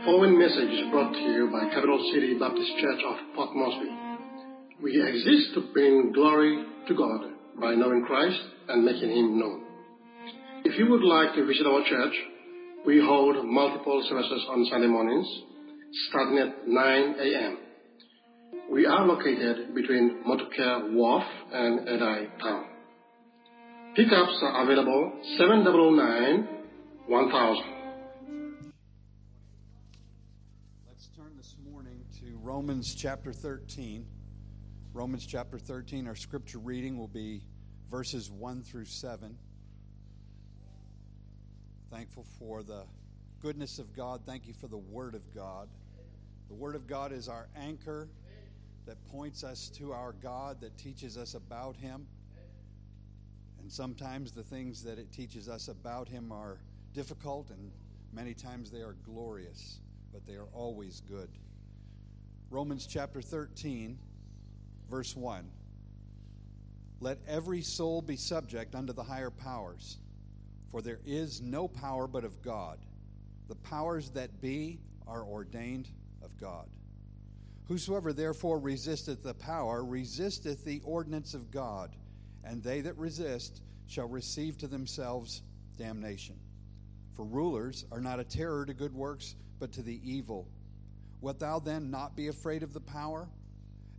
The following message is brought to you by Capital City Baptist Church of Port Moresby. We exist to bring glory to God by knowing Christ and making Him known. If you would like to visit our church, we hold multiple services on Sunday mornings, starting at 9 a.m. We are located between Motukea Wharf and Edai Town. Pickups are available 799 1000. Romans chapter 13. Romans chapter 13, our scripture reading will be verses 1 through 7. Thankful for the goodness of God. Thank you for the Word of God. The Word of God is our anchor that points us to our God, that teaches us about Him. And sometimes the things that it teaches us about Him are difficult, and many times they are glorious, but they are always good. Romans chapter 13, verse 1. Let every soul be subject unto the higher powers, for there is no power but of God. The powers that be are ordained of God. Whosoever therefore resisteth the power resisteth the ordinance of God, and they that resist shall receive to themselves damnation. For rulers are not a terror to good works, but to the evil. Wilt thou then not be afraid of the power?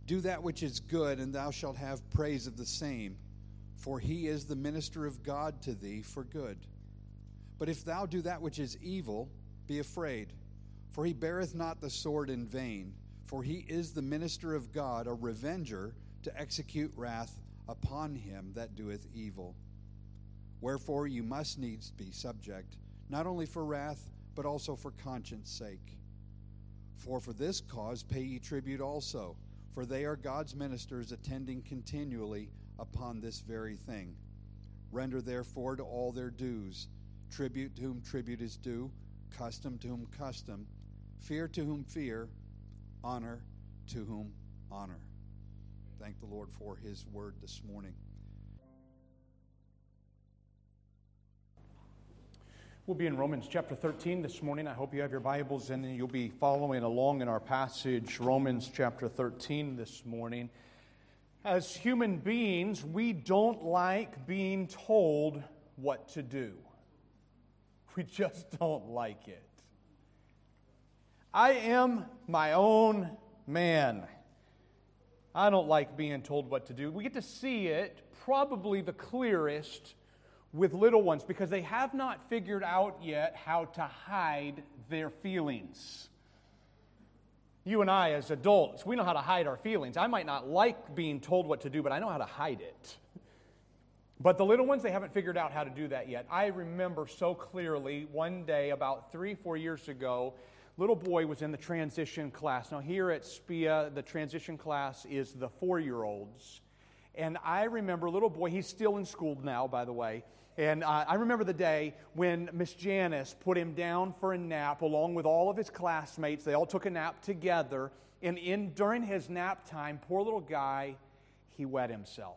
Do that which is good, and thou shalt have praise of the same, for he is the minister of God to thee for good. But if thou do that which is evil, be afraid, for he beareth not the sword in vain, for he is the minister of God, a revenger to execute wrath upon him that doeth evil. Wherefore you must needs be subject, not only for wrath, but also for conscience sake. For for this cause pay ye tribute also, for they are God's ministers attending continually upon this very thing. Render therefore to all their dues tribute to whom tribute is due, custom to whom custom, fear to whom fear, honor to whom honor. Thank the Lord for his word this morning. We'll be in Romans chapter 13 this morning. I hope you have your Bibles and you'll be following along in our passage, Romans chapter 13 this morning. As human beings, we don't like being told what to do. We just don't like it. I am my own man. I don't like being told what to do. We get to see it probably the clearest with little ones because they have not figured out yet how to hide their feelings. You and I, as adults, we know how to hide our feelings. I might not like being told what to do, but I know how to hide it. But the little ones, they haven't figured out how to do that yet. I remember so clearly one day about three, four years ago, little boy was in the transition class. Now, here at SPIA, the transition class is the four year olds. And I remember a little boy, he's still in school now, by the way. And uh, I remember the day when Miss Janice put him down for a nap along with all of his classmates. They all took a nap together. And in, during his nap time, poor little guy, he wet himself.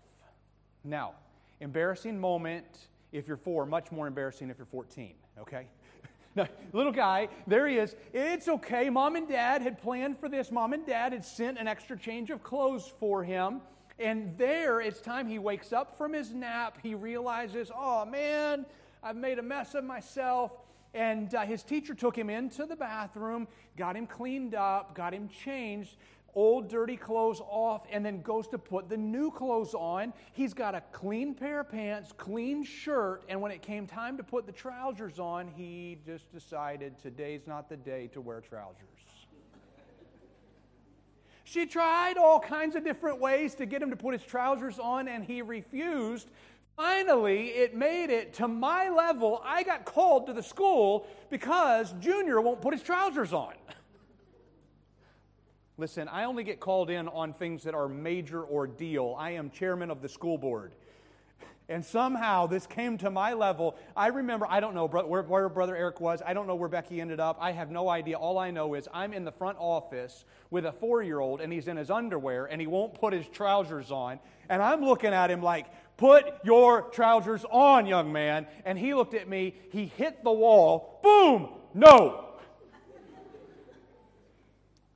Now, embarrassing moment if you're four, much more embarrassing if you're 14, okay? Now, little guy, there he is. It's okay. Mom and dad had planned for this. Mom and dad had sent an extra change of clothes for him. And there, it's time he wakes up from his nap. He realizes, oh man, I've made a mess of myself. And uh, his teacher took him into the bathroom, got him cleaned up, got him changed, old dirty clothes off, and then goes to put the new clothes on. He's got a clean pair of pants, clean shirt, and when it came time to put the trousers on, he just decided today's not the day to wear trousers. She tried all kinds of different ways to get him to put his trousers on, and he refused. Finally, it made it to my level. I got called to the school because Junior won't put his trousers on. Listen, I only get called in on things that are major ordeal. I am chairman of the school board. And somehow this came to my level. I remember, I don't know where, where, Brother Eric was. I don't know where Becky ended up. I have no idea. All I know is I'm in the front office with a four year old and he's in his underwear and he won't put his trousers on. And I'm looking at him like, put your trousers on, young man. And he looked at me, he hit the wall, boom, no.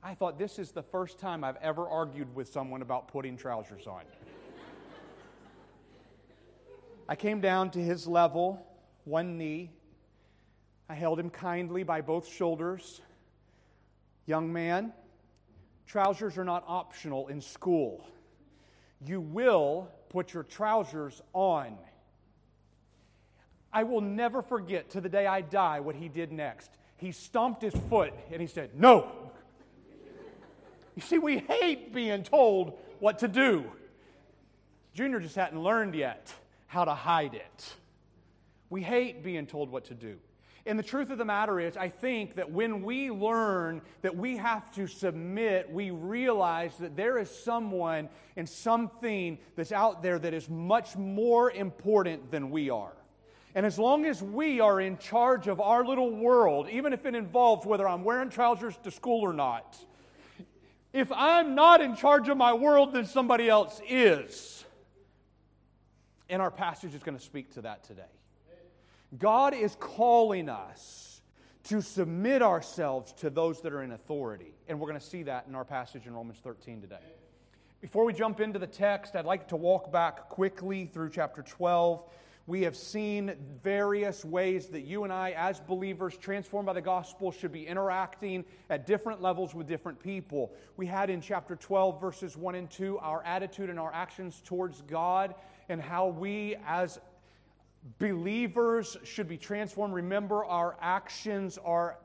I thought this is the first time I've ever argued with someone about putting trousers on. I came down to his level, one knee. I held him kindly by both shoulders. Young man, trousers are not optional in school. You will put your trousers on. I will never forget to the day I die what he did next. He stomped his foot and he said, No. You see, we hate being told what to do. Junior just hadn't learned yet how to hide it. We hate being told what to do. And the truth of the matter is, I think that when we learn that we have to submit, we realize that there is someone and something that's out there that is much more important than we are. And as long as we are in charge of our little world, even if it involves whether I'm wearing trousers to school or not, if I'm not in charge of my world, then somebody else is. And our passage is going to speak to that today. God is calling us to submit ourselves to those that are in authority. And we're going to see that in our passage in Romans 13 today. Before we jump into the text, I'd like to walk back quickly through chapter 12. We have seen various ways that you and I, as believers transformed by the gospel, should be interacting at different levels with different people. We had in chapter 12, verses 1 and 2, our attitude and our actions towards God, and how we, as believers, should be transformed. Remember, our actions are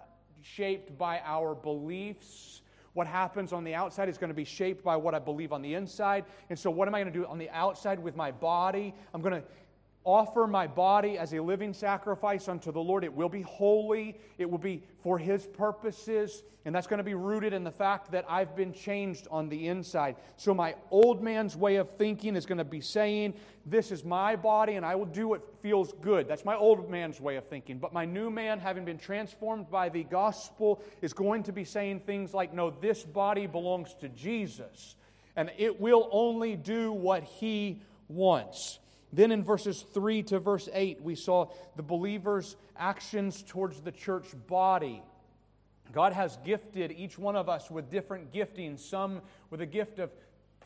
shaped by our beliefs. What happens on the outside is going to be shaped by what I believe on the inside. And so, what am I going to do on the outside with my body? I'm going to offer my body as a living sacrifice unto the Lord. It will be holy, it will be for His purposes, and that's going to be rooted in the fact that I've been changed on the inside. So, my old man's way of thinking is going to be saying, This is my body, and I will do what feels good. That's my old man's way of thinking. But my new man, having been transformed by the gospel, is going to be saying things like, No, this body belongs to Jesus, and it will only do what He wants. Then in verses 3 to verse 8, we saw the believer's actions towards the church body. God has gifted each one of us with different giftings, some with a gift of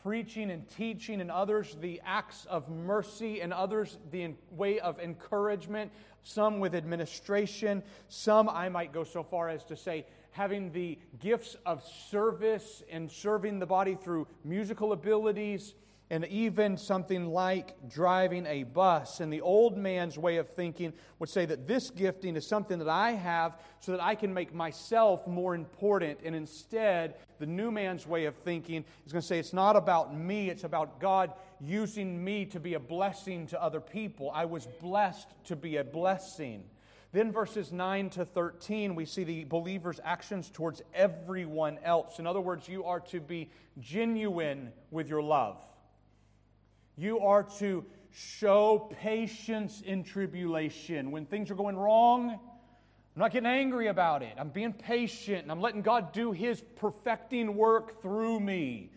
preaching and teaching, and others the acts of mercy, and others the way of encouragement, some with administration, some I might go so far as to say having the gifts of service and serving the body through musical abilities and even something like driving a bus. And the old man's way of thinking would say that this gifting is something that I have so that I can make myself more important. And instead, the new man's way of thinking is going to say it's not about me, it's about God using me to be a blessing to other people. I was blessed to be a blessing. Then, verses 9 to 13, we see the believer's actions towards everyone else. In other words, you are to be genuine with your love. You are to show patience in tribulation. When things are going wrong, I'm not getting angry about it. I'm being patient and I'm letting God do His perfecting work through me.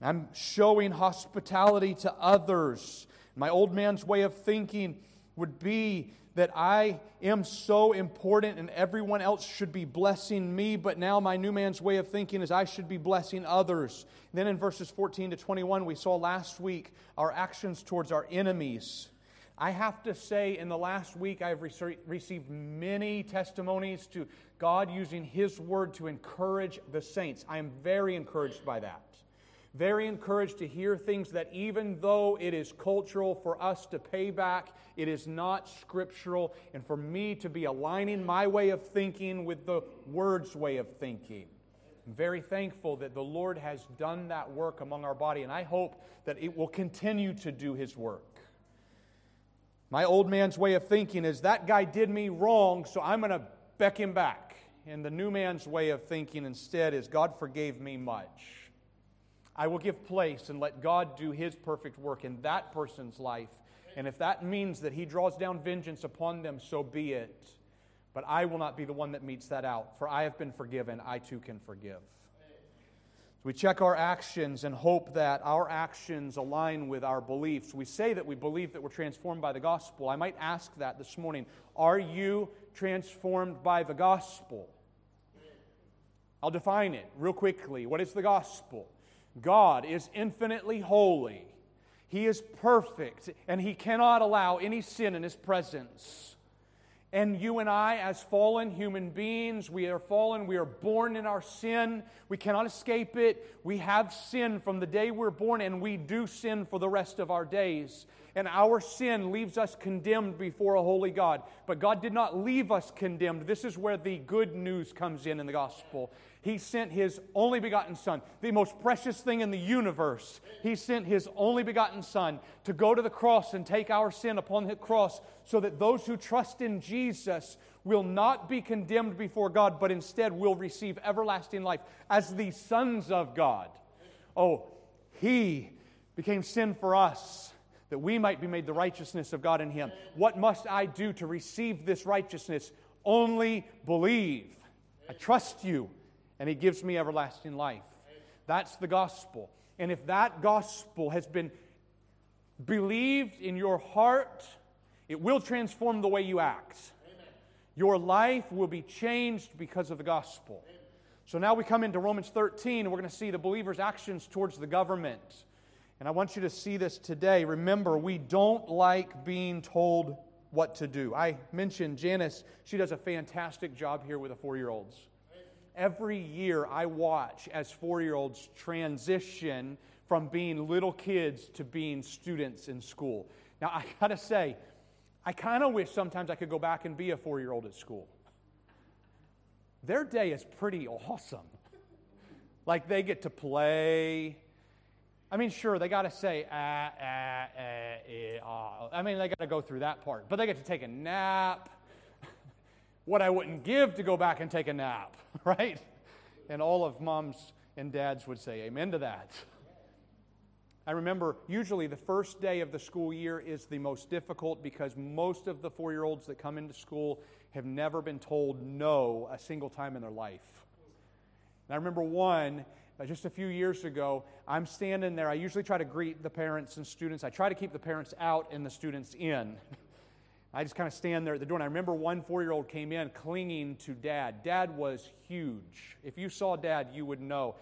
I'm showing hospitality to others. My old man's way of thinking would be that I am so important and everyone else should be blessing me, but now my new man's way of thinking is I should be blessing others. Then in verses 14 to 21, we saw last week our actions towards our enemies. I have to say, in the last week, I've received many testimonies to God using His word to encourage the saints. I am very encouraged by that very encouraged to hear things that even though it is cultural for us to pay back, it is not scriptural, and for me to be aligning my way of thinking with the Word's way of thinking. I'm very thankful that the Lord has done that work among our body, and I hope that it will continue to do His work. My old man's way of thinking is that guy did me wrong, so I'm going to beck him back. And the new man's way of thinking instead is God forgave me much. I will give place and let God do his perfect work in that person's life. And if that means that he draws down vengeance upon them, so be it. But I will not be the one that metes that out, for I have been forgiven. I too can forgive. So we check our actions and hope that our actions align with our beliefs. We say that we believe that we're transformed by the gospel. I might ask that this morning. Are you transformed by the gospel? I'll define it real quickly. What is the gospel? God is infinitely holy. He is perfect, and He cannot allow any sin in His presence. And you and I, as fallen human beings, we are fallen. We are born in our sin. We cannot escape it. We have sin from the day we're born, and we do sin for the rest of our days. And our sin leaves us condemned before a holy God. But God did not leave us condemned. This is where the good news comes in in the gospel. He sent His only begotten Son, the most precious thing in the universe. He sent His only begotten Son to go to the cross and take our sin upon the cross so that those who trust in Jesus will not be condemned before God, but instead will receive everlasting life as the sons of God. Oh, He became sin for us that we might be made the righteousness of God in Him. What must I do to receive this righteousness? Only believe. I trust you and He gives me everlasting life. That's the gospel. And if that gospel has been believed in your heart, it will transform the way you act. Your life will be changed because of the gospel. So now we come into Romans 13, and we're going to see the believer's actions towards the government. And I want you to see this today. Remember, we don't like being told what to do. I mentioned Janice, she does a fantastic job here with the four year olds every year I watch as four year olds transition from being little kids to being students in school. Now, I gotta say, I kind of wish sometimes I could go back and be a four year old at school. Their day is pretty awesome. Like they get to play. I mean, sure, they got to say, ah, ah, ah, eh, ah. I mean, they got to go through that part. But they get to take a nap what I wouldn't give to go back and take a nap, right? And all of moms and dads would say amen to that. I remember usually the first day of the school year is the most difficult because most of the four year olds that come into school have never been told no a single time in their life. And I remember one uh, just a few years ago, I'm standing there. I usually try to greet the parents and students. I try to keep the parents out and the students in. I just kind of stand there at the door. And I remember one four year old came in clinging to dad. Dad was huge. If you saw dad, you would know.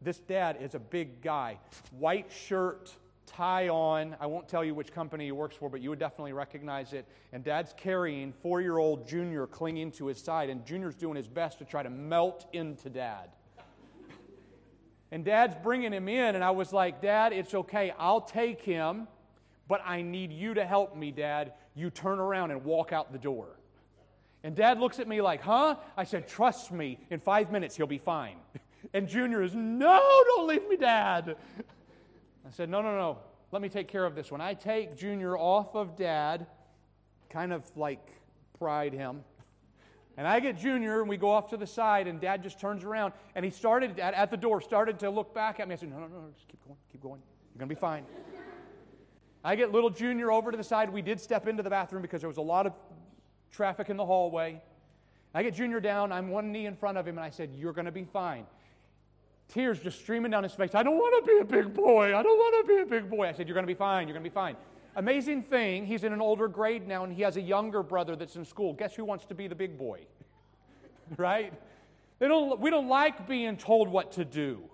This dad is a big guy. White shirt, tie on. I won't tell you which company he works for, but you would definitely recognize it. And dad's carrying four year old Junior clinging to his side. And Junior's doing his best to try to melt into dad. And dad's bringing him in. And I was like, Dad, it's okay. I'll take him, but I need you to help me, Dad you turn around and walk out the door. And dad looks at me like, huh? I said, trust me, in five minutes he'll be fine. And Junior is, no, don't leave me, dad. I said, no, no, no, let me take care of this. When I take Junior off of dad, kind of like pride him, and I get Junior and we go off to the side, and dad just turns around and he started at, at the door, started to look back at me. I said, no, no, no, just keep going, keep going. You're going to be fine. I get little Junior over to the side. We did step into the bathroom because there was a lot of traffic in the hallway. I get Junior down. I'm one knee in front of him, and I said, You're going to be fine. Tears just streaming down his face. I don't want to be a big boy. I don't want to be a big boy. I said, You're going to be fine. You're going to be fine. Amazing thing, he's in an older grade now, and he has a younger brother that's in school. Guess who wants to be the big boy? right? They don't, we don't like being told what to do.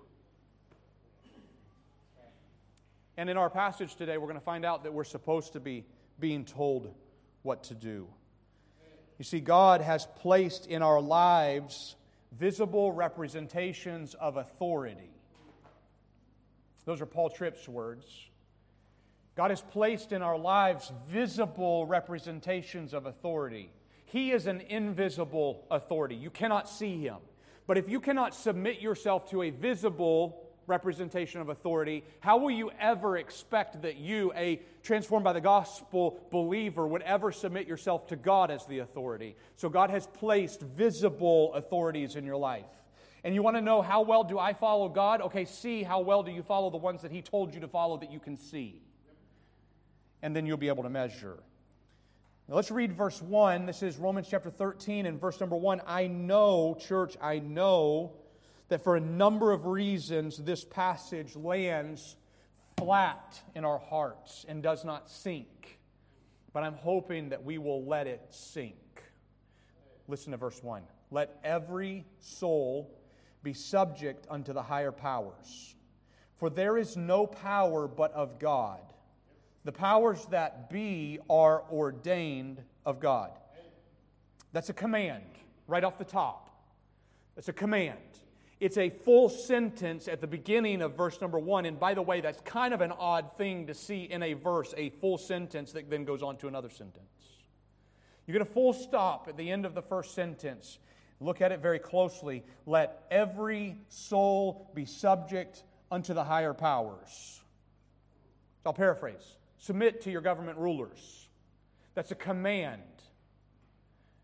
And in our passage today, we're going to find out that we're supposed to be being told what to do. You see, God has placed in our lives visible representations of authority. Those are Paul Tripp's words. God has placed in our lives visible representations of authority. He is an invisible authority. You cannot see him. But if you cannot submit yourself to a visible representation of authority, how will you ever expect that you, a transformed by the gospel believer, would ever submit yourself to God as the authority? So, God has placed visible authorities in your life. And you want to know how well do I follow God? Okay, see how well do you follow the ones that He told you to follow that you can see. And then you'll be able to measure. Now let's read verse 1. This is Romans chapter 13 and verse number 1. I know, church, I know that for a number of reasons, this passage lands flat in our hearts and does not sink. But I'm hoping that we will let it sink. Listen to verse 1. Let every soul be subject unto the higher powers. For there is no power but of God. The powers that be are ordained of God. That's a command right off the top. That's a command. It's a full sentence at the beginning of verse number one. And by the way, that's kind of an odd thing to see in a verse, a full sentence that then goes on to another sentence. You get a full stop at the end of the first sentence. Look at it very closely. Let every soul be subject unto the higher powers. I'll paraphrase submit to your government rulers. That's a command.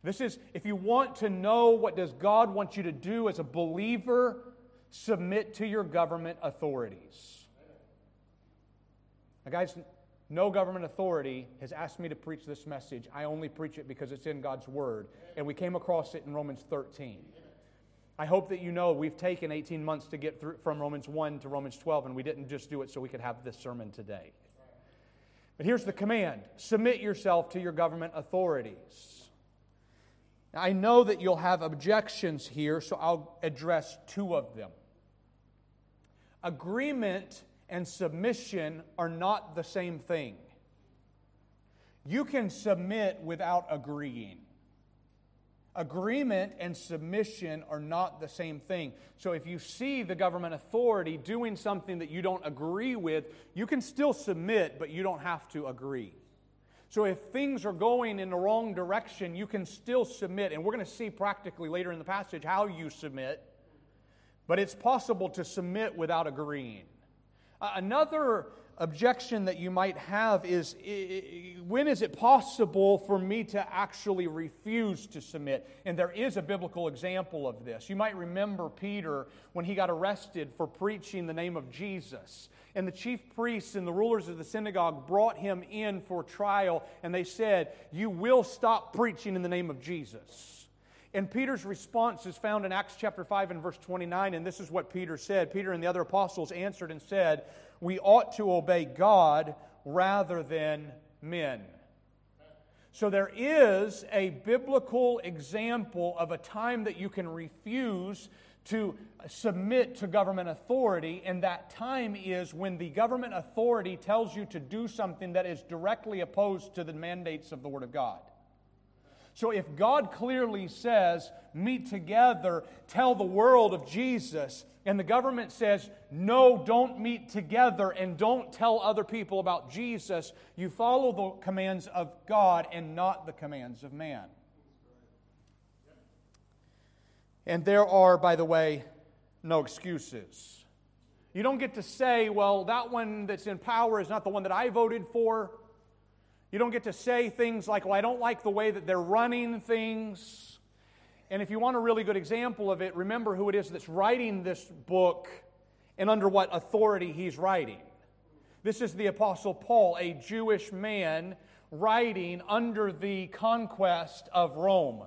This is, if you want to know what does God want you to do as a believer, submit to your government authorities. Now, guys, no government authority has asked me to preach this message. I only preach it because it's in God's Word. And we came across it in Romans 13. I hope that you know we've taken 18 months to get through from Romans 1 to Romans 12, and we didn't just do it so we could have this sermon today. But here's the command submit yourself to your government authorities. I know that you'll have objections here, so I'll address two of them. Agreement and submission are not the same thing. You can submit without agreeing. Agreement and submission are not the same thing. So if you see the government authority doing something that you don't agree with, you can still submit, but you don't have to agree. So if things are going in the wrong direction, you can still submit. And we're going to see practically later in the passage how you submit. But it's possible to submit without agreeing. Another objection that you might have is when is it possible for me to actually refuse to submit? And there is a biblical example of this. You might remember Peter when he got arrested for preaching the name of Jesus. And the chief priests and the rulers of the synagogue brought him in for trial, and they said, You will stop preaching in the name of Jesus. And Peter's response is found in Acts chapter 5 and verse 29, and this is what Peter said. Peter and the other apostles answered and said, We ought to obey God rather than men. So there is a biblical example of a time that you can refuse to submit to government authority, and that time is when the government authority tells you to do something that is directly opposed to the mandates of the Word of God. So if God clearly says, meet together, tell the world of Jesus, and the government says, no, don't meet together and don't tell other people about Jesus, you follow the commands of God and not the commands of man. And there are, by the way, no excuses. You don't get to say, well, that one that's in power is not the one that I voted for. You don't get to say things like, well, I don't like the way that they're running things. And if you want a really good example of it, remember who it is that's writing this book and under what authority he's writing. This is the Apostle Paul, a Jewish man writing under the conquest of Rome.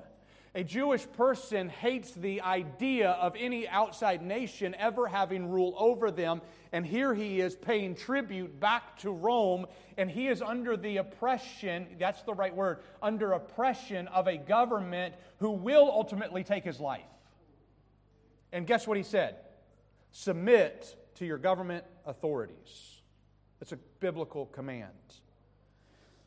A Jewish person hates the idea of any outside nation ever having rule over them. And here he is paying tribute back to Rome, and he is under the oppression that's the right word under oppression of a government who will ultimately take his life. And guess what he said? Submit to your government authorities. That's a biblical command.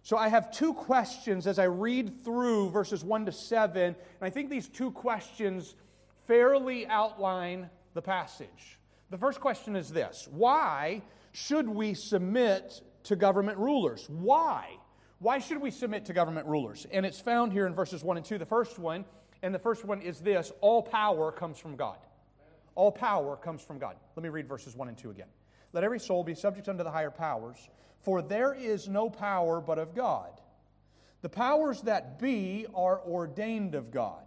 So I have two questions as I read through verses 1 to 7, and I think these two questions fairly outline the passage. The first question is this Why should we submit to government rulers? Why? Why should we submit to government rulers? And it's found here in verses 1 and 2. The first one, and the first one is this all power comes from God. All power comes from God. Let me read verses 1 and 2 again. Let every soul be subject unto the higher powers for there is no power but of God. The powers that be are ordained of God.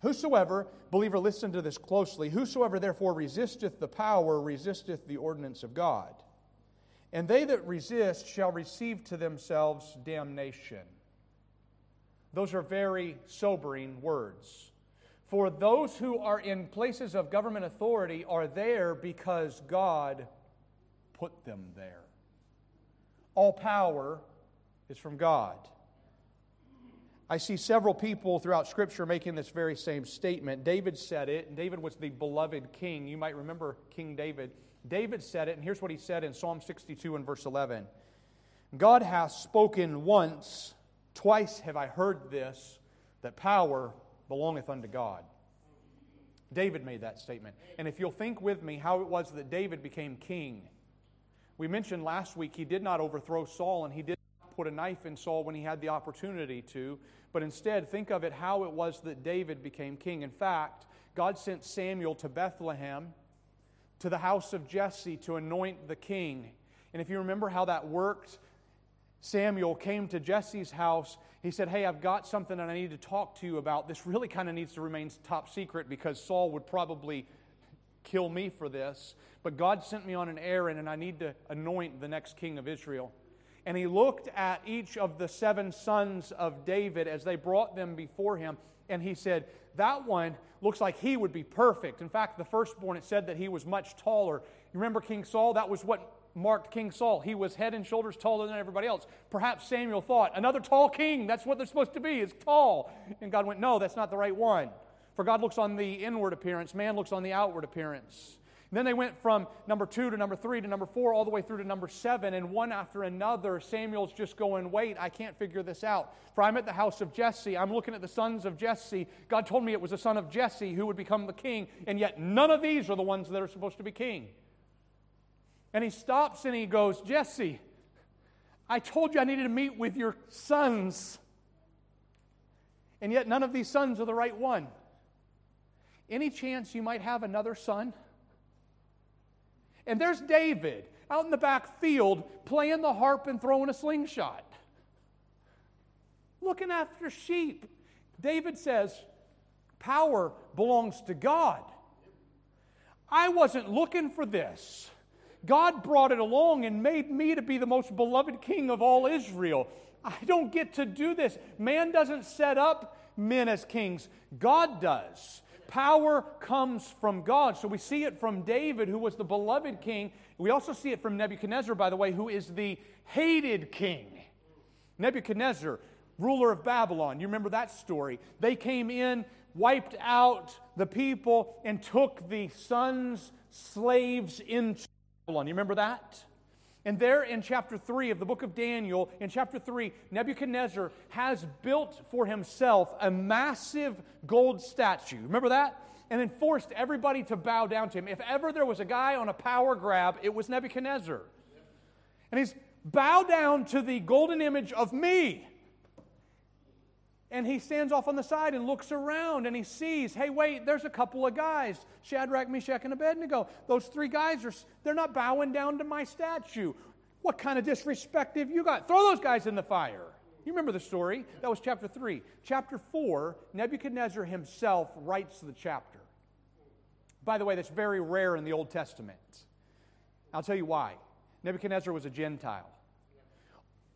Whosoever, believer, listen to this closely, whosoever therefore resisteth the power resisteth the ordinance of God. And they that resist shall receive to themselves damnation. Those are very sobering words. For those who are in places of government authority are there because God put them there. All power is from God. I see several people throughout Scripture making this very same statement. David said it, and David was the beloved king. You might remember King David. David said it, and here's what he said in Psalm 62 and verse 11 God hath spoken once, twice have I heard this, that power belongeth unto God. David made that statement. And if you'll think with me how it was that David became king, we mentioned last week he did not overthrow Saul and he did not put a knife in Saul when he had the opportunity to. But instead, think of it how it was that David became king. In fact, God sent Samuel to Bethlehem, to the house of Jesse, to anoint the king. And if you remember how that worked, Samuel came to Jesse's house. He said, Hey, I've got something that I need to talk to you about. This really kind of needs to remain top secret because Saul would probably kill me for this. But God sent me on an errand, and I need to anoint the next king of Israel and he looked at each of the seven sons of David as they brought them before him, and he said, That one looks like he would be perfect. In fact, the firstborn, it said that he was much taller. You remember King Saul? That was what marked King Saul. He was head and shoulders taller than everybody else. Perhaps Samuel thought, Another tall king, that's what they're supposed to be, is tall. And God went, No, that's not the right one. For God looks on the inward appearance, man looks on the outward appearance. Then they went from number two to number three to number four, all the way through to number seven, and one after another, Samuel's just going, Wait, I can't figure this out. For I'm at the house of Jesse. I'm looking at the sons of Jesse. God told me it was the son of Jesse who would become the king, and yet none of these are the ones that are supposed to be king. And he stops and he goes, Jesse, I told you I needed to meet with your sons, and yet none of these sons are the right one. Any chance you might have another son? And there's David out in the back field playing the harp and throwing a slingshot, looking after sheep. David says, Power belongs to God. I wasn't looking for this. God brought it along and made me to be the most beloved king of all Israel. I don't get to do this. Man doesn't set up men as kings, God does. Power comes from God. So we see it from David, who was the beloved king. We also see it from Nebuchadnezzar, by the way, who is the hated king. Nebuchadnezzar, ruler of Babylon. You remember that story? They came in, wiped out the people, and took the sons, slaves into Babylon. You remember that? And there in chapter 3 of the book of Daniel, in chapter 3, Nebuchadnezzar has built for himself a massive gold statue. Remember that? And then forced everybody to bow down to him. If ever there was a guy on a power grab, it was Nebuchadnezzar. And he's bow down to the golden image of me. And he stands off on the side and looks around and he sees, hey, wait, there's a couple of guys, Shadrach, Meshach, and Abednego. Those three guys are, they're not bowing down to my statue. What kind of disrespect have you got? Throw those guys in the fire. You remember the story? That was chapter 3. Chapter 4, Nebuchadnezzar himself writes the chapter. By the way, that's very rare in the Old Testament. I'll tell you why. Nebuchadnezzar was a Gentile.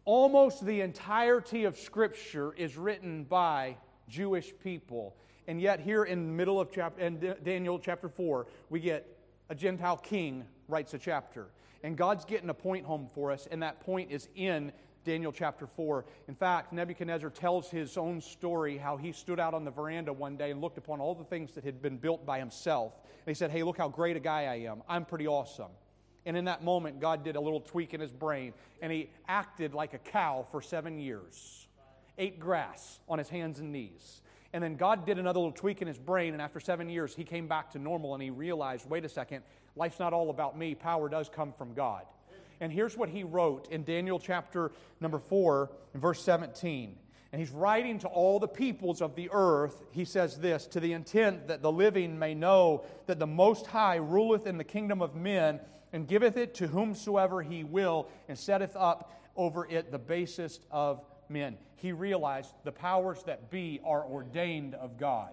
Almost the entirety of Scripture is written by Jewish people. And yet, here in the middle of chapter, in Daniel chapter 4, we get a Gentile king writes a chapter. And God's getting a point home for us, and that point is in Daniel chapter 4. In fact, Nebuchadnezzar tells his own story how he stood out on the veranda one day and looked upon all the things that had been built by himself. And he said, Hey, look how great a guy I am. I'm pretty awesome. And in that moment, God did a little tweak in his brain, and he acted like a cow for seven years, ate grass on his hands and knees. And then God did another little tweak in his brain, and after seven years, he came back to normal and he realized wait a second, life's not all about me. Power does come from God. And here's what he wrote in Daniel chapter number 4, verse 17. And he's writing to all the peoples of the earth. He says this to the intent that the living may know that the Most High ruleth in the kingdom of men and giveth it to whomsoever he will, and setteth up over it the basest of men. He realized the powers that be are ordained of God.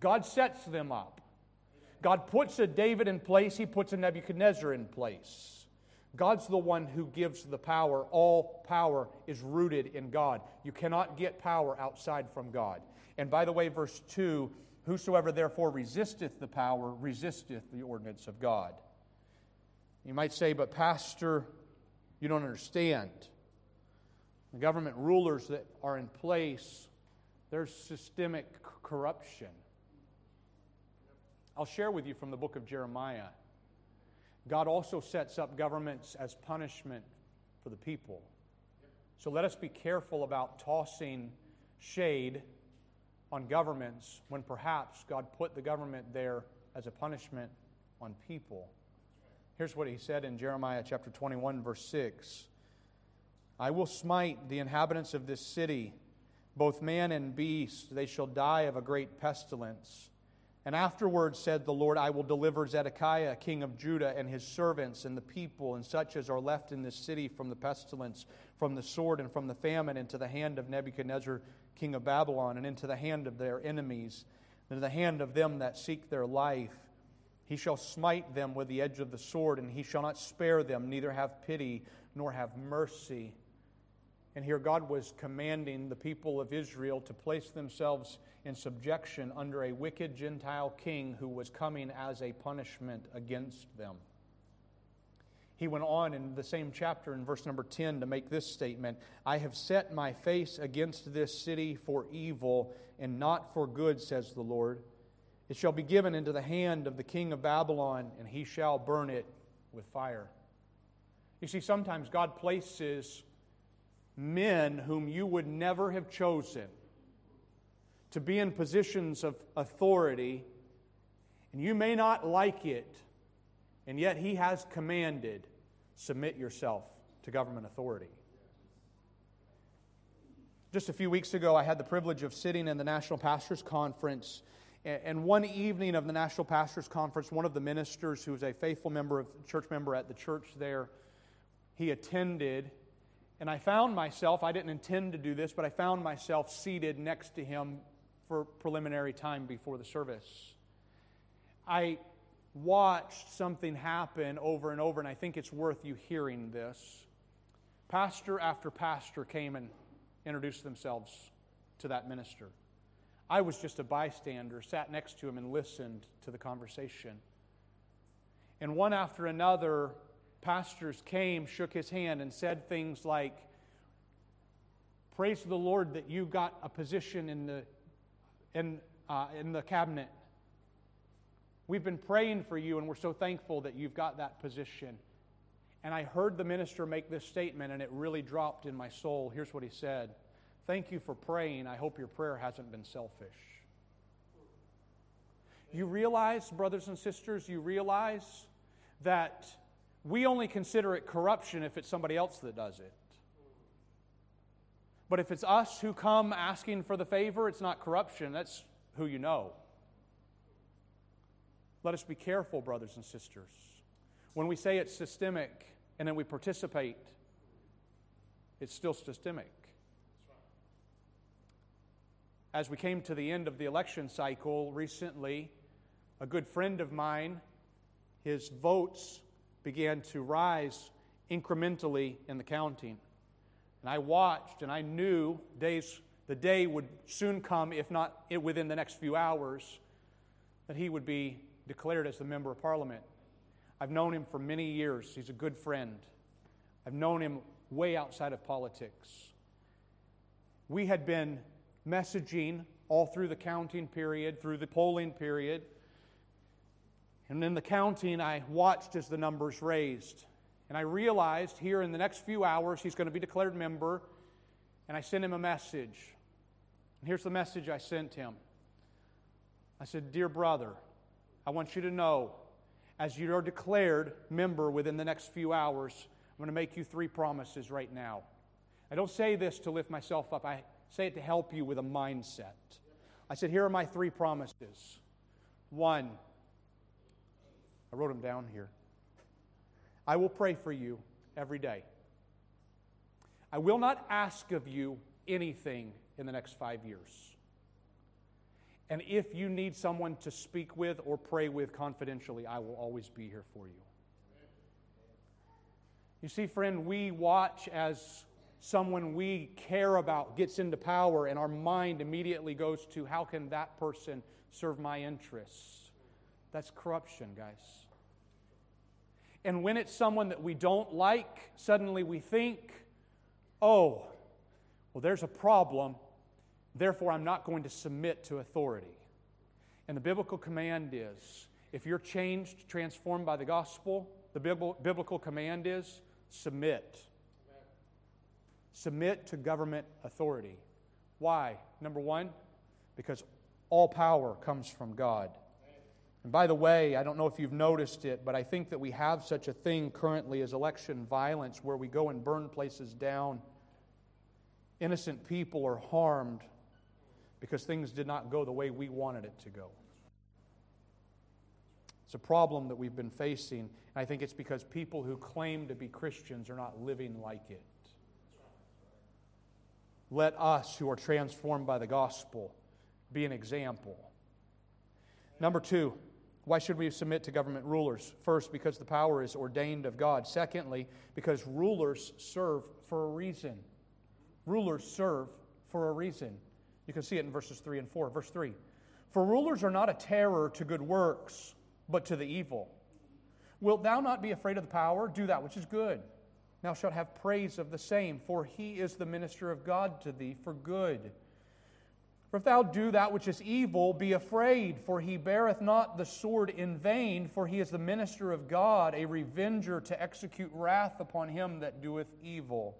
God sets them up. God puts a David in place, he puts a Nebuchadnezzar in place. God's the one who gives the power. All power is rooted in God. You cannot get power outside from God. And by the way, verse 2 Whosoever therefore resisteth the power resisteth the ordinance of God. You might say, but Pastor, you don't understand. The government rulers that are in place, there's systemic corruption. I'll share with you from the book of Jeremiah. God also sets up governments as punishment for the people. So let us be careful about tossing shade on governments when perhaps God put the government there as a punishment on people. Here's what he said in Jeremiah chapter 21, verse 6 I will smite the inhabitants of this city, both man and beast, they shall die of a great pestilence. And afterwards said the Lord, I will deliver Zedekiah, king of Judah, and his servants and the people, and such as are left in this city from the pestilence, from the sword, and from the famine, into the hand of Nebuchadnezzar, king of Babylon, and into the hand of their enemies, and the hand of them that seek their life. He shall smite them with the edge of the sword, and he shall not spare them, neither have pity nor have mercy. And here God was commanding the people of Israel to place themselves in subjection under a wicked Gentile king who was coming as a punishment against them. He went on in the same chapter in verse number 10 to make this statement I have set my face against this city for evil and not for good, says the Lord. It shall be given into the hand of the king of Babylon, and he shall burn it with fire. You see, sometimes God places men whom you would never have chosen to be in positions of authority, and you may not like it, and yet He has commanded submit yourself to government authority. Just a few weeks ago, I had the privilege of sitting in the National Pastors Conference. And one evening of the National Pastors Conference, one of the ministers who was a faithful member of church member at the church there, he attended and I found myself, I didn't intend to do this, but I found myself seated next to him for preliminary time before the service. I watched something happen over and over, and I think it's worth you hearing this. Pastor after pastor came and introduced themselves to that minister. I was just a bystander, sat next to him, and listened to the conversation. And one after another, pastors came, shook his hand, and said things like, Praise the Lord that you got a position in the, in, uh, in the cabinet. We've been praying for you, and we're so thankful that you've got that position. And I heard the minister make this statement, and it really dropped in my soul. Here's what he said Thank you for praying. I hope your prayer hasn't been selfish. You realize, brothers and sisters, you realize that we only consider it corruption if it's somebody else that does it. But if it's us who come asking for the favor, it's not corruption. That's who you know. Let us be careful, brothers and sisters. When we say it's systemic and then we participate, it's still systemic. As we came to the end of the election cycle recently, a good friend of mine, his votes began to rise incrementally in the counting. And I watched and I knew days, the day would soon come, if not within the next few hours, that he would be declared as the member of parliament. I've known him for many years. He's a good friend. I've known him way outside of politics. We had been messaging all through the counting period, through the polling period, and in the counting, I watched as the numbers raised. And I realized here in the next few hours he's going to be declared member. And I sent him a message. And here's the message I sent him I said, Dear brother, I want you to know, as you are declared member within the next few hours, I'm going to make you three promises right now. I don't say this to lift myself up, I say it to help you with a mindset. I said, Here are my three promises. One, I wrote them down here. I will pray for you every day. I will not ask of you anything in the next five years. And if you need someone to speak with or pray with confidentially, I will always be here for you. You see, friend, we watch as someone we care about gets into power, and our mind immediately goes to how can that person serve my interests? That's corruption, guys. And when it's someone that we don't like, suddenly we think, oh, Well, there's a problem. Therefore, I'm not going to submit to authority. And the biblical command is if you're changed, transformed by the gospel, the biblical command is submit. Submit to government authority. Why? Number one, because all power comes from God. And by the way, I don't know if you've noticed it, but I think that we have such a thing currently as election violence where we go and burn places down. Innocent people are harmed because things did not go the way we wanted it to go. It's a problem that we've been facing, and I think it's because people who claim to be Christians are not living like it. Let us, who are transformed by the gospel, be an example. Number two, why should we submit to government rulers? First, because the power is ordained of God. Secondly, because rulers serve for a reason. Rulers serve for a reason. You can see it in verses 3 and 4. Verse 3 For rulers are not a terror to good works, but to the evil. Wilt thou not be afraid of the power? Do that which is good. Thou shalt have praise of the same, for he is the minister of God to thee for good. For if thou do that which is evil, be afraid, for he beareth not the sword in vain, for he is the minister of God, a revenger to execute wrath upon him that doeth evil.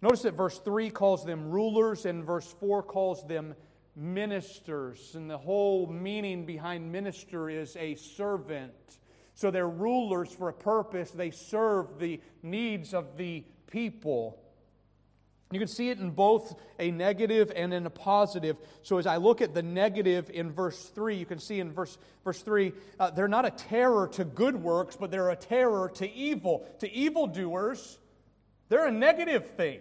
Notice that verse 3 calls them rulers, and verse 4 calls them ministers. And the whole meaning behind minister is a servant. So they're rulers for a purpose, they serve the needs of the people. You can see it in both a negative and in a positive. So as I look at the negative in verse 3, you can see in verse, verse 3, uh, they're not a terror to good works, but they're a terror to evil. To evildoers, they're a negative thing.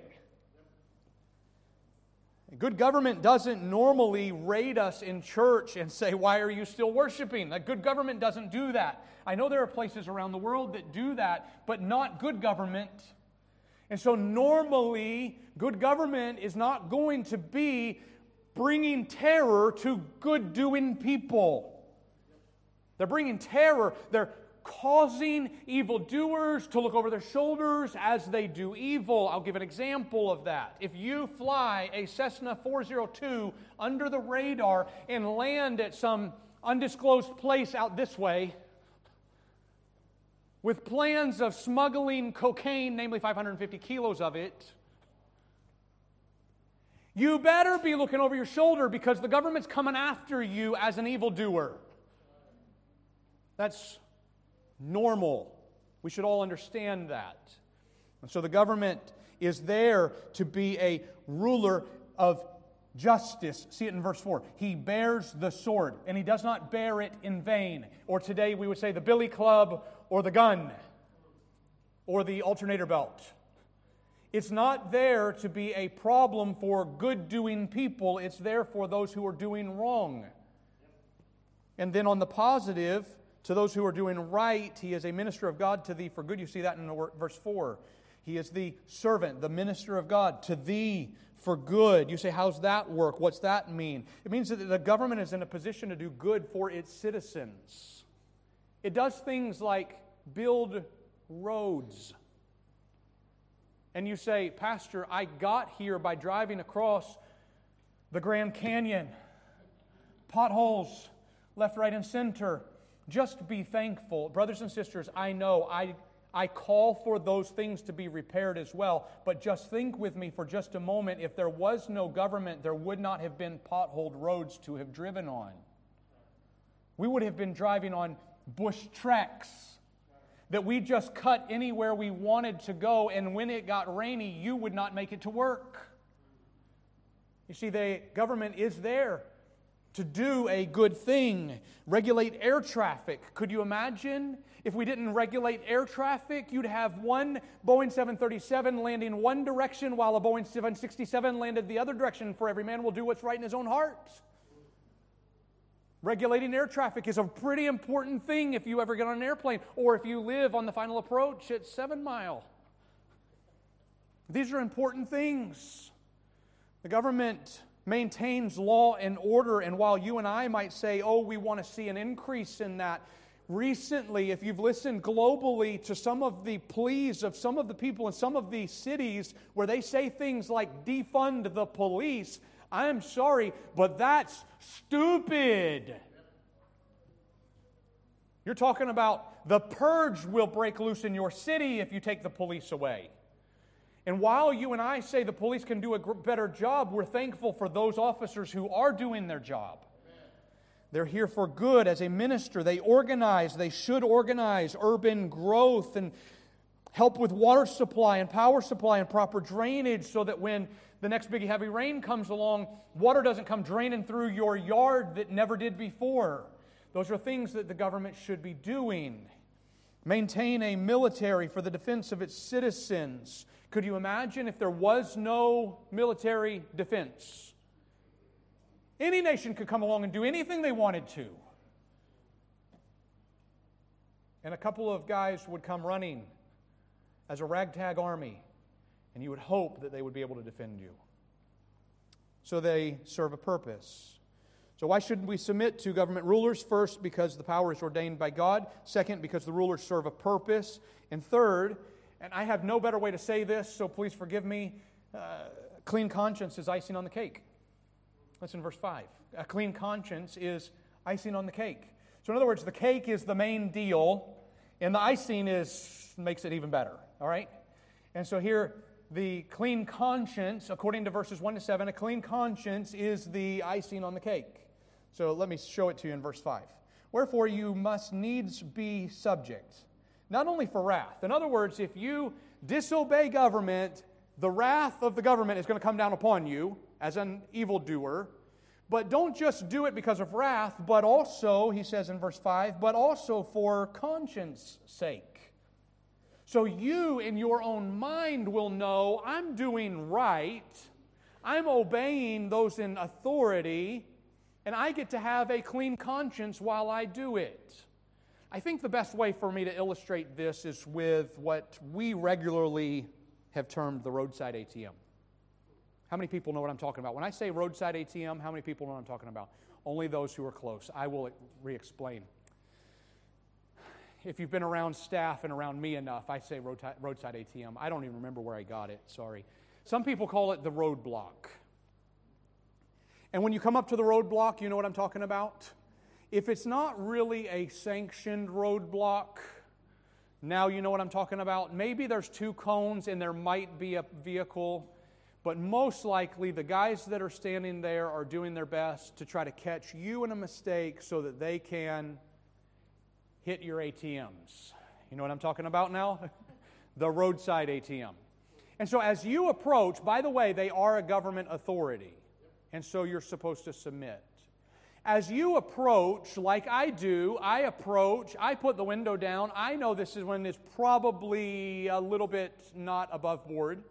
Good government doesn't normally raid us in church and say, Why are you still worshiping? Like, good government doesn't do that. I know there are places around the world that do that, but not good government. And so, normally, good government is not going to be bringing terror to good doing people. They're bringing terror. They're causing evildoers to look over their shoulders as they do evil. I'll give an example of that. If you fly a Cessna 402 under the radar and land at some undisclosed place out this way, with plans of smuggling cocaine, namely 550 kilos of it, you better be looking over your shoulder because the government's coming after you as an evildoer. That's normal. We should all understand that. And so the government is there to be a ruler of justice. See it in verse 4. He bears the sword, and he does not bear it in vain. Or today we would say the billy club or the gun or the alternator belt. It's not there to be a problem for good doing people, it's there for those who are doing wrong. And then on the positive, to those who are doing right, he is a minister of God to thee for good. You see that in verse 4. He is the servant, the minister of God to thee for good. You say, how's that work? What's that mean? It means that the government is in a position to do good for its citizens. It does things like build roads. And you say, Pastor, I got here by driving across the Grand Canyon, potholes left, right, and center. Just be thankful. Brothers and sisters, I know I, I call for those things to be repaired as well, but just think with me for just a moment if there was no government, there would not have been potholed roads to have driven on. We would have been driving on bush tracks that we just cut anywhere we wanted to go, and when it got rainy, you would not make it to work. You see, the government is there to do a good thing. Regulate air traffic. Could you imagine if we didn't regulate air traffic? You'd have one Boeing 737 landing one direction while a Boeing 767 landed the other direction, for every man will do what's right in his own heart. Regulating air traffic is a pretty important thing if you ever get on an airplane or if you live on the final approach at Seven Mile. These are important things. The government maintains law and order, and while you and I might say, oh, we want to see an increase in that, recently, if you've listened globally to some of the pleas of some of the people in some of these cities where they say things like defund the police, I am sorry, but that's stupid. You're talking about the purge will break loose in your city if you take the police away. And while you and I say the police can do a better job, we're thankful for those officers who are doing their job. They're here for good as a minister. They organize, they should organize urban growth and help with water supply and power supply and proper drainage so that when the next big heavy rain comes along, water doesn't come draining through your yard that never did before. Those are things that the government should be doing. Maintain a military for the defense of its citizens. Could you imagine if there was no military defense? Any nation could come along and do anything they wanted to. And a couple of guys would come running as a ragtag army, and you would hope that they would be able to defend you. So they serve a purpose. So, why shouldn't we submit to government rulers? First, because the power is ordained by God. Second, because the rulers serve a purpose. And third, and I have no better way to say this, so please forgive me, uh, clean conscience is icing on the cake. Listen verse 5. A clean conscience is icing on the cake. So, in other words, the cake is the main deal, and the icing is makes it even better. All right? And so here, the clean conscience, according to verses 1 to 7, a clean conscience is the icing on the cake. So let me show it to you in verse 5. Wherefore you must needs be subject, not only for wrath. In other words, if you disobey government, the wrath of the government is going to come down upon you as an evildoer. But don't just do it because of wrath, but also, he says in verse 5, but also for conscience sake. So you in your own mind will know I'm doing right, I'm obeying those in authority, and I get to have a clean conscience while I do it. I think the best way for me to illustrate this is with what we regularly have termed the roadside ATM. How many people know what I'm talking about? When I say roadside ATM, how many people know what I'm talking about? Only those who are close. I will re explain. If you've been around staff and around me enough, I say roadside ATM. I don't even remember where I got it, sorry. Some people call it the roadblock. And when you come up to the roadblock, you know what I'm talking about? If it's not really a sanctioned roadblock, now you know what I'm talking about. Maybe there's two cones and there might be a vehicle but most likely, the guys that are standing there are doing their best to try to catch you in a mistake so that they can hit your ATMs. You know what I'm talking about now? the roadside ATM. And so, as you approach, by the way, they are a government authority, and so you're supposed to submit. As you approach, like I do, I approach, I put the window down. I know this is when it's probably a little bit not above board.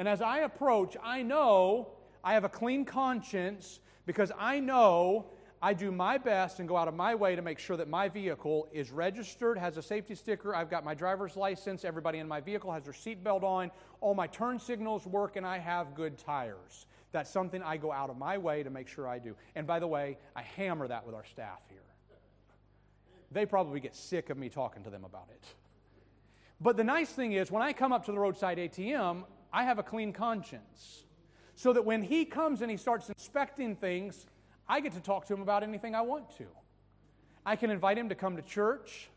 And as I approach, I know I have a clean conscience because I know I do my best and go out of my way to make sure that my vehicle is registered, has a safety sticker, I've got my driver's license, everybody in my vehicle has their seatbelt on, all my turn signals work, and I have good tires. That's something I go out of my way to make sure I do. And by the way, I hammer that with our staff here. They probably get sick of me talking to them about it. But the nice thing is, when I come up to the roadside ATM, I have a clean conscience. So that when he comes and he starts inspecting things, I get to talk to him about anything I want to. I can invite him to come to church.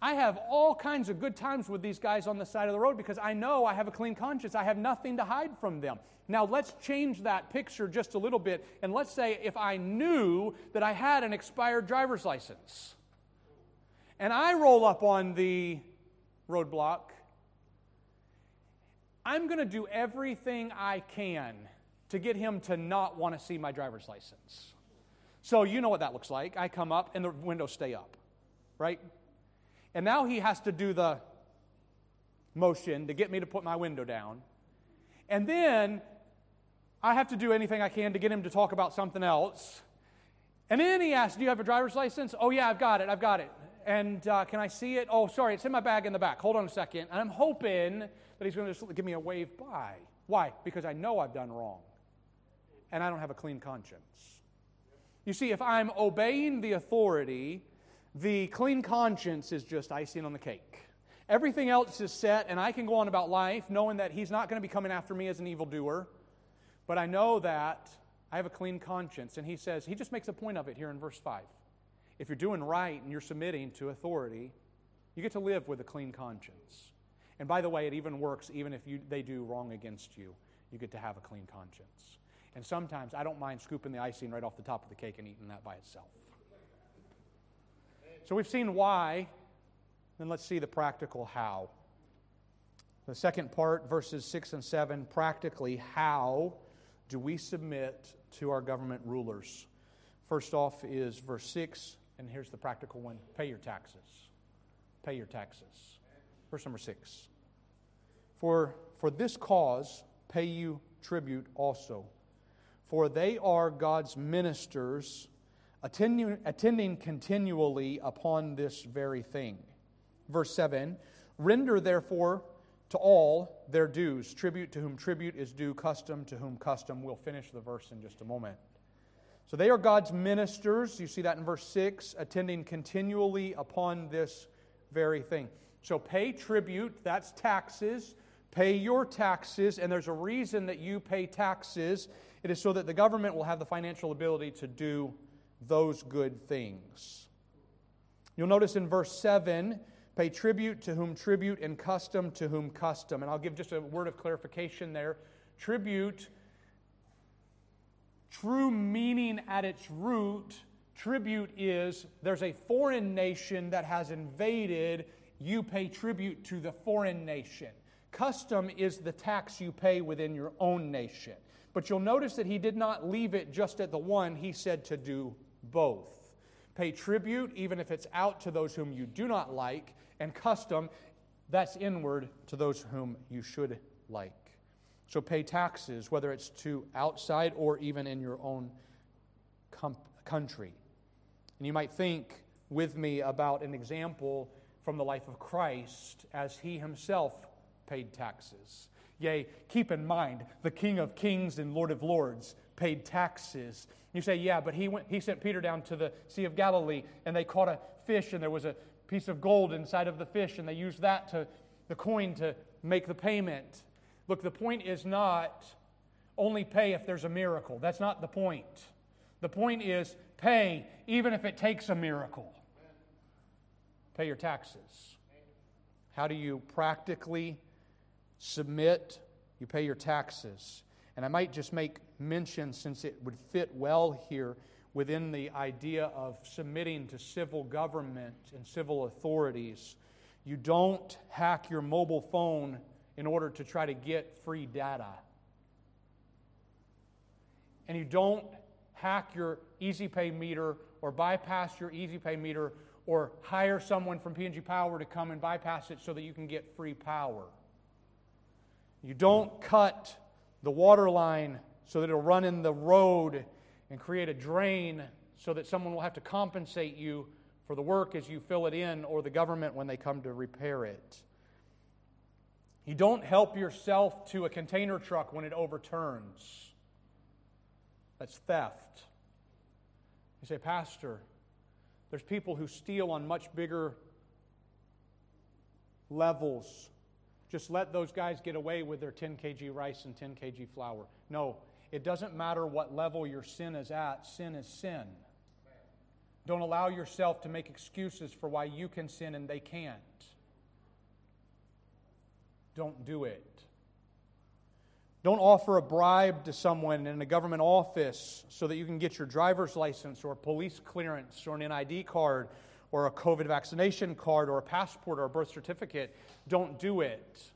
I have all kinds of good times with these guys on the side of the road because I know I have a clean conscience. I have nothing to hide from them. Now, let's change that picture just a little bit. And let's say if I knew that I had an expired driver's license and I roll up on the roadblock I'm going to do everything I can to get him to not want to see my driver's license. So you know what that looks like. I come up and the windows stay up, right? And now he has to do the motion to get me to put my window down. And then I have to do anything I can to get him to talk about something else. And then he asks, Do you have a driver's license? Oh, yeah, I've got it. I've got it. And uh, can I see it? Oh, sorry, it's in my bag in the back. Hold on a second. And I'm hoping that he's going to just give me a wave by. Why? Because I know I've done wrong and I don't have a clean conscience. You see, if I'm obeying the authority, The clean conscience is just icing on the cake. Everything else is set, and I can go on about life knowing that He's not going to be coming after me as an evildoer. But I know that I have a clean conscience. And He says, He just makes a point of it here in verse 5. If you're doing right and you're submitting to authority, you get to live with a clean conscience. And by the way, it even works even if you, they do wrong against you. You get to have a clean conscience. And sometimes I don't mind scooping the icing right off the top of the cake and eating that by itself. So we've seen why, then let's see the practical how. The second part, verses 6 and 7, practically, how do we submit to our government rulers? First off is verse 6, and here's the practical one pay your taxes. Pay your taxes. Verse number 6. For, for this cause, pay you tribute also, for they are God's ministers attending, attending continually upon this very thing. Verse 7 Render therefore to all their dues, tribute to whom tribute is due, custom to whom custom. We'll finish the verse in just a moment. So they are God's ministers. You see that in verse 6, attending continually upon this very thing. So pay tribute, that's taxes. Pay your taxes, and there's a reason that you pay taxes. It is so that the government will have the financial ability to do those good things. You'll notice in verse 7 pay tribute to whom tribute and custom to whom custom. And I'll give just a word of clarification there. Tribute, true meaning at its root, tribute is there's a foreign nation that has invaded, you pay tribute to the foreign nation. Custom is the tax you pay within your own nation. But you'll notice that he did not leave it just at the one, he said to do both. Pay tribute, even if it's out to those whom you do not like, and custom, that's inward to those whom you should like. So pay taxes, whether it's to outside or even in your own com- country. And you might think with me about an example from the life of Christ as he himself paid taxes. Yea, keep in mind, the King of Kings and Lord of Lords paid taxes. You say, yeah, but he, went, he sent Peter down to the Sea of Galilee and they caught a fish and there was a piece of gold inside of the fish and they used that to, the coin to make the payment. Look, the point is not only pay if there's a miracle. That's not the point. The point is pay even if it takes a miracle. Pay your taxes. How do you practically submit? You pay your taxes. And I might just make mention, since it would fit well here within the idea of submitting to civil government and civil authorities, you don't hack your mobile phone in order to try to get free data. And you don't hack your Easipay meter or bypass your Easipay meter or hire someone from PNG Power to come and bypass it so that you can get free power. You don't cut the water line so that it'll run in the road and create a drain so that someone will have to compensate you for the work as you fill it in or the government when they come to repair it. You don't help yourself to a container truck when it overturns. That's theft. You say, Pastor, there's people who steal on much bigger levels. Just let those guys get away with their 10 kg rice and 10 kg flour. No, it doesn't matter what level your sin is at, sin is sin. Don't allow yourself to make excuses for why you can sin and they can't. Don't do it. Don't offer a bribe to someone in a government office so that you can get your driver's license or police clearance or an NID card or a COVID vaccination card or a passport or a birth certificate. Don't do it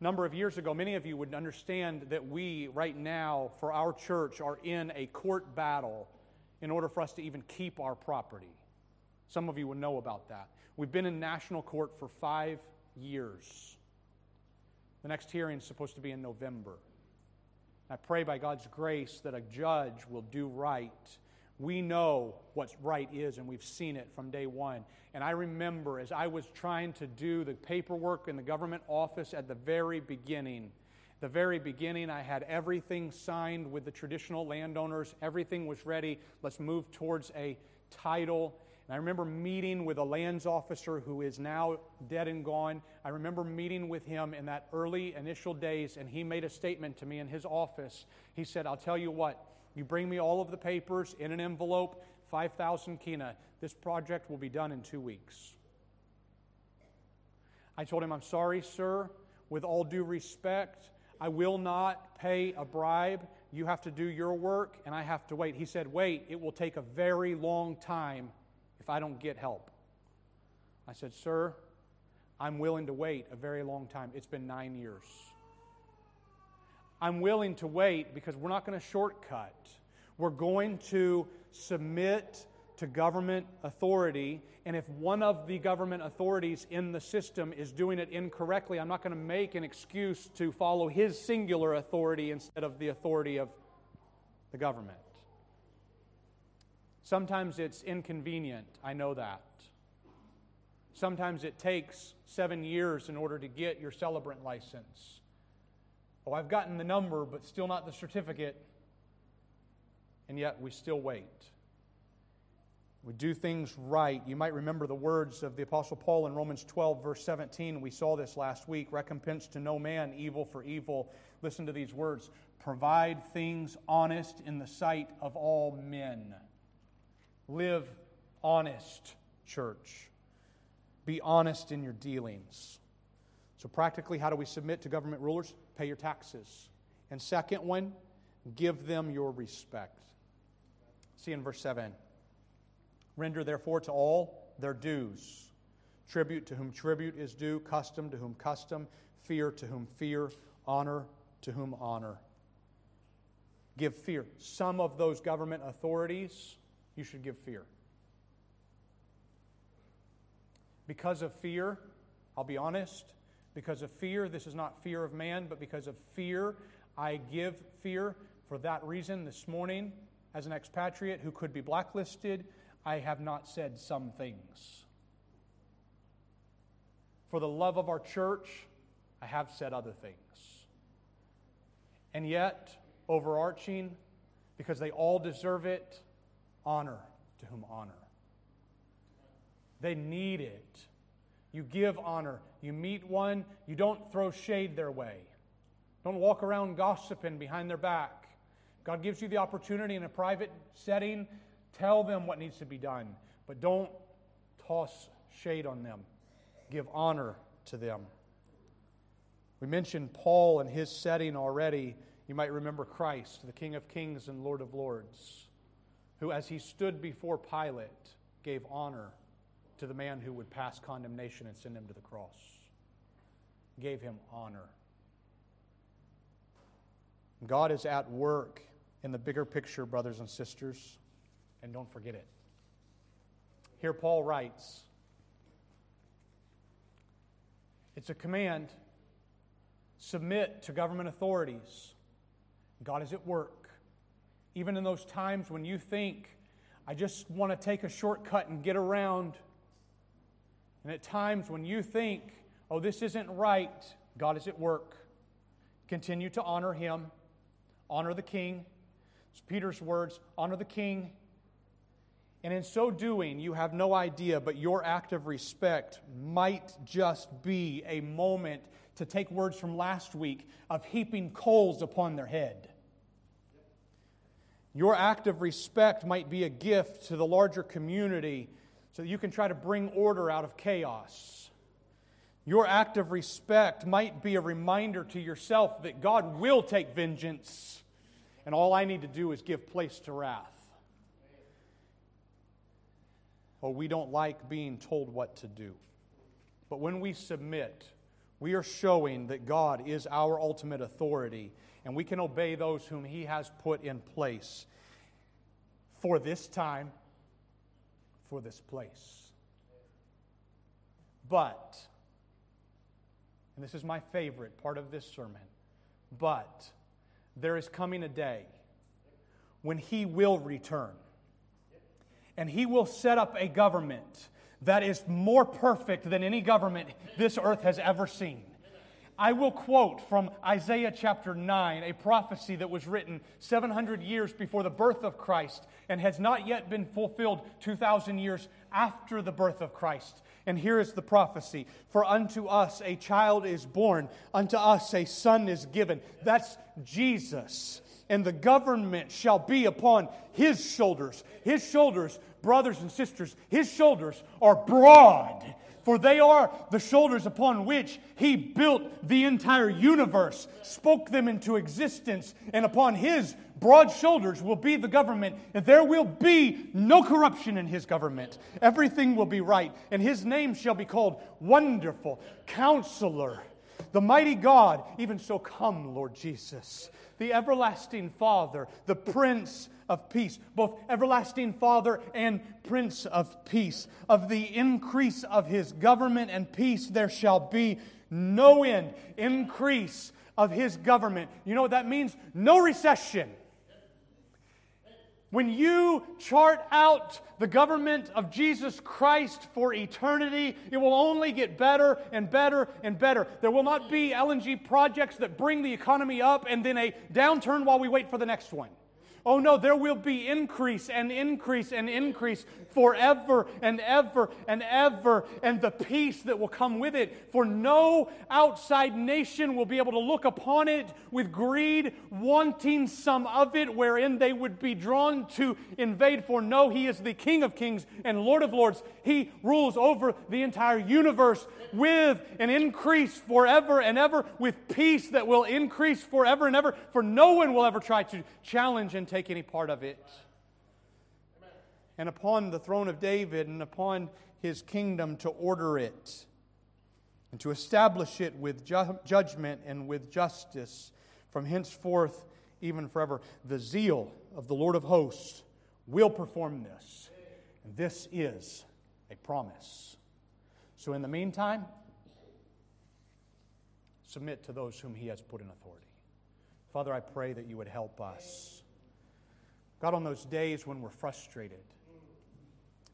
a number of years ago, many of you would understand that we, right now, for our church, are in a court battle in order for us to even keep our property. Some of you would know about that. We've been in national court for five years. The next hearing is supposed to be in November. I pray by God's grace that a judge will do right we know what's right is, and we've seen it from day one. And I remember as I was trying to do the paperwork in the government office at the very beginning, the very beginning, I had everything signed with the traditional landowners. Everything was ready. Let's move towards a title. And I remember meeting with a lands officer who is now dead and gone. I remember meeting with him in that early initial days, and he made a statement to me in his office. He said, I'll tell you what, you bring me all of the papers in an envelope, 5,000 kina. This project will be done in two weeks. I told him, I'm sorry, sir. With all due respect, I will not pay a bribe. You have to do your work, and I have to wait. He said, Wait, it will take a very long time I don't get help. I said, Sir, I'm willing to wait a very long time. It's been nine years. I'm willing to wait because we're not going to shortcut. We're going to submit to government authority. And if one of the government authorities in the system is doing it incorrectly, I'm not going to make an excuse to follow his singular authority instead of the authority of the government. Sometimes it's inconvenient, I know that. Sometimes it takes seven years in order to get your celebrant license. Oh, I've gotten the number, but still not the certificate. And yet we still wait. We do things right. You might remember the words of the Apostle Paul in Romans 12, verse 17. We saw this last week. Recompense to no man evil for evil. Listen to these words provide things honest in the sight of all men. Live honest, church. Be honest in your dealings. So, practically, how do we submit to government rulers? Pay your taxes. And second one, give them your respect. See in verse 7. Render therefore to all their dues tribute to whom tribute is due, custom to whom custom, fear to whom fear, honor to whom honor. Give fear. Some of those government authorities you should give fear. Because of fear, I'll be honest, because of fear, this is not fear of man, but because of fear, I give fear. For that reason, this morning, as an expatriate who could be blacklisted, I have not said some things. For the love of our church, I have said other things. And yet, overarching, because they all deserve it, honor to whom honor. They need it. You give honor. You meet one, you don't throw shade their way. Don't walk around gossiping behind their back. God gives you the opportunity in a private setting, tell them what needs to be done, but don't toss shade on them. Give honor to them. We mentioned Paul and his setting already. You might remember Christ, the King of Kings and Lord of Lords who, as he stood before Pilate, gave honor to the man who would pass condemnation and send him to the cross. Gave him honor. God is at work in the bigger picture, brothers and sisters, and don't forget it. Here, Paul writes it's a command submit to government authorities. God is at work even in those times when you think, I just want to take a shortcut and get around. And at times when you think, oh, this isn't right, God is at work. Continue to honor Him, honor the King. It's Peter's words honor the King. And in so doing, you have no idea, but your act of respect might just be a moment to take words from last week of heaping coals upon their head. Your act of respect might be a gift to the larger community so that you can try to bring order out of chaos. Your act of respect might be a reminder to yourself that God will take vengeance, and all I need to do is give place to wrath. Oh, we don't like being told what to do. But when we submit, we are showing that God is our ultimate authority and we can obey those whom He has put in place for this time, for this place. But, and this is my favorite part of this sermon, but there is coming a day when He will return. And He will set up a government that is more perfect than any government this earth has ever seen I will quote from Isaiah chapter 9, a prophecy that was written 700 years before the birth of Christ and has not yet been fulfilled 2,000 years after the birth of Christ. And here is the prophecy For unto us a child is born, unto us a son is given. That's Jesus. And the government shall be upon his shoulders. His shoulders, brothers and sisters, his shoulders are broad for they are the shoulders upon which he built the entire universe, spoke them into existence, and upon his broad shoulders will be the government, and there will be no corruption in his government. Everything will be right, and his name shall be called Wonderful, Counselor, the Mighty God. Even so, come, Lord Jesus, the Everlasting Father, the Prince of peace, both everlasting Father and Prince of peace. Of the increase of his government and peace there shall be no end. Increase of his government. You know what that means? No recession. When you chart out the government of Jesus Christ for eternity, it will only get better and better and better. There will not be LNG projects that bring the economy up and then a downturn while we wait for the next one. Oh no, there will be increase and increase and increase forever and ever and ever, and the peace that will come with it. For no outside nation will be able to look upon it with greed, wanting some of it, wherein they would be drawn to invade. For no, He is the King of kings and Lord of lords. He rules over the entire universe with an increase forever and ever, with peace that will increase forever and ever. For no one will ever try to challenge and take take any part of it. And upon the throne of David and upon his kingdom to order it and to establish it with ju- judgment and with justice from henceforth, even forever. The zeal of the Lord of hosts will perform this. And this is a promise. So, in the meantime, submit to those whom He has put in authority. Father, I pray that you would help us God, on those days when we're frustrated,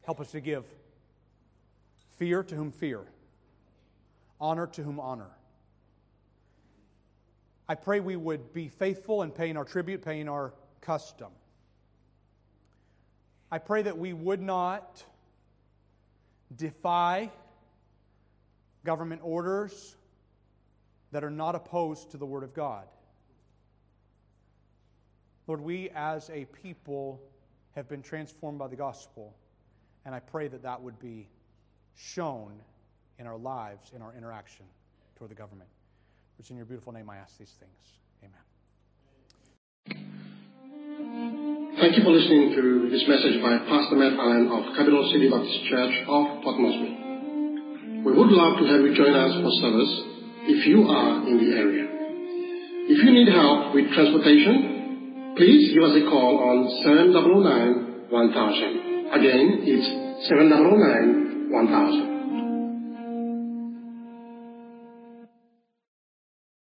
help us to give fear to whom fear, honor to whom honor. I pray we would be faithful in paying our tribute, paying our custom. I pray that we would not defy government orders that are not opposed to the Word of God. Lord, we as a people have been transformed by the gospel, and I pray that that would be shown in our lives, in our interaction toward the government. It's in your beautiful name I ask these things. Amen. Thank you for listening to this message by Pastor Matt Allen of Capital City Baptist Church of Port Moresby. We would love to have you join us for service if you are in the area. If you need help with transportation, please give us a call on 709 1000. Again, it's 709 1000.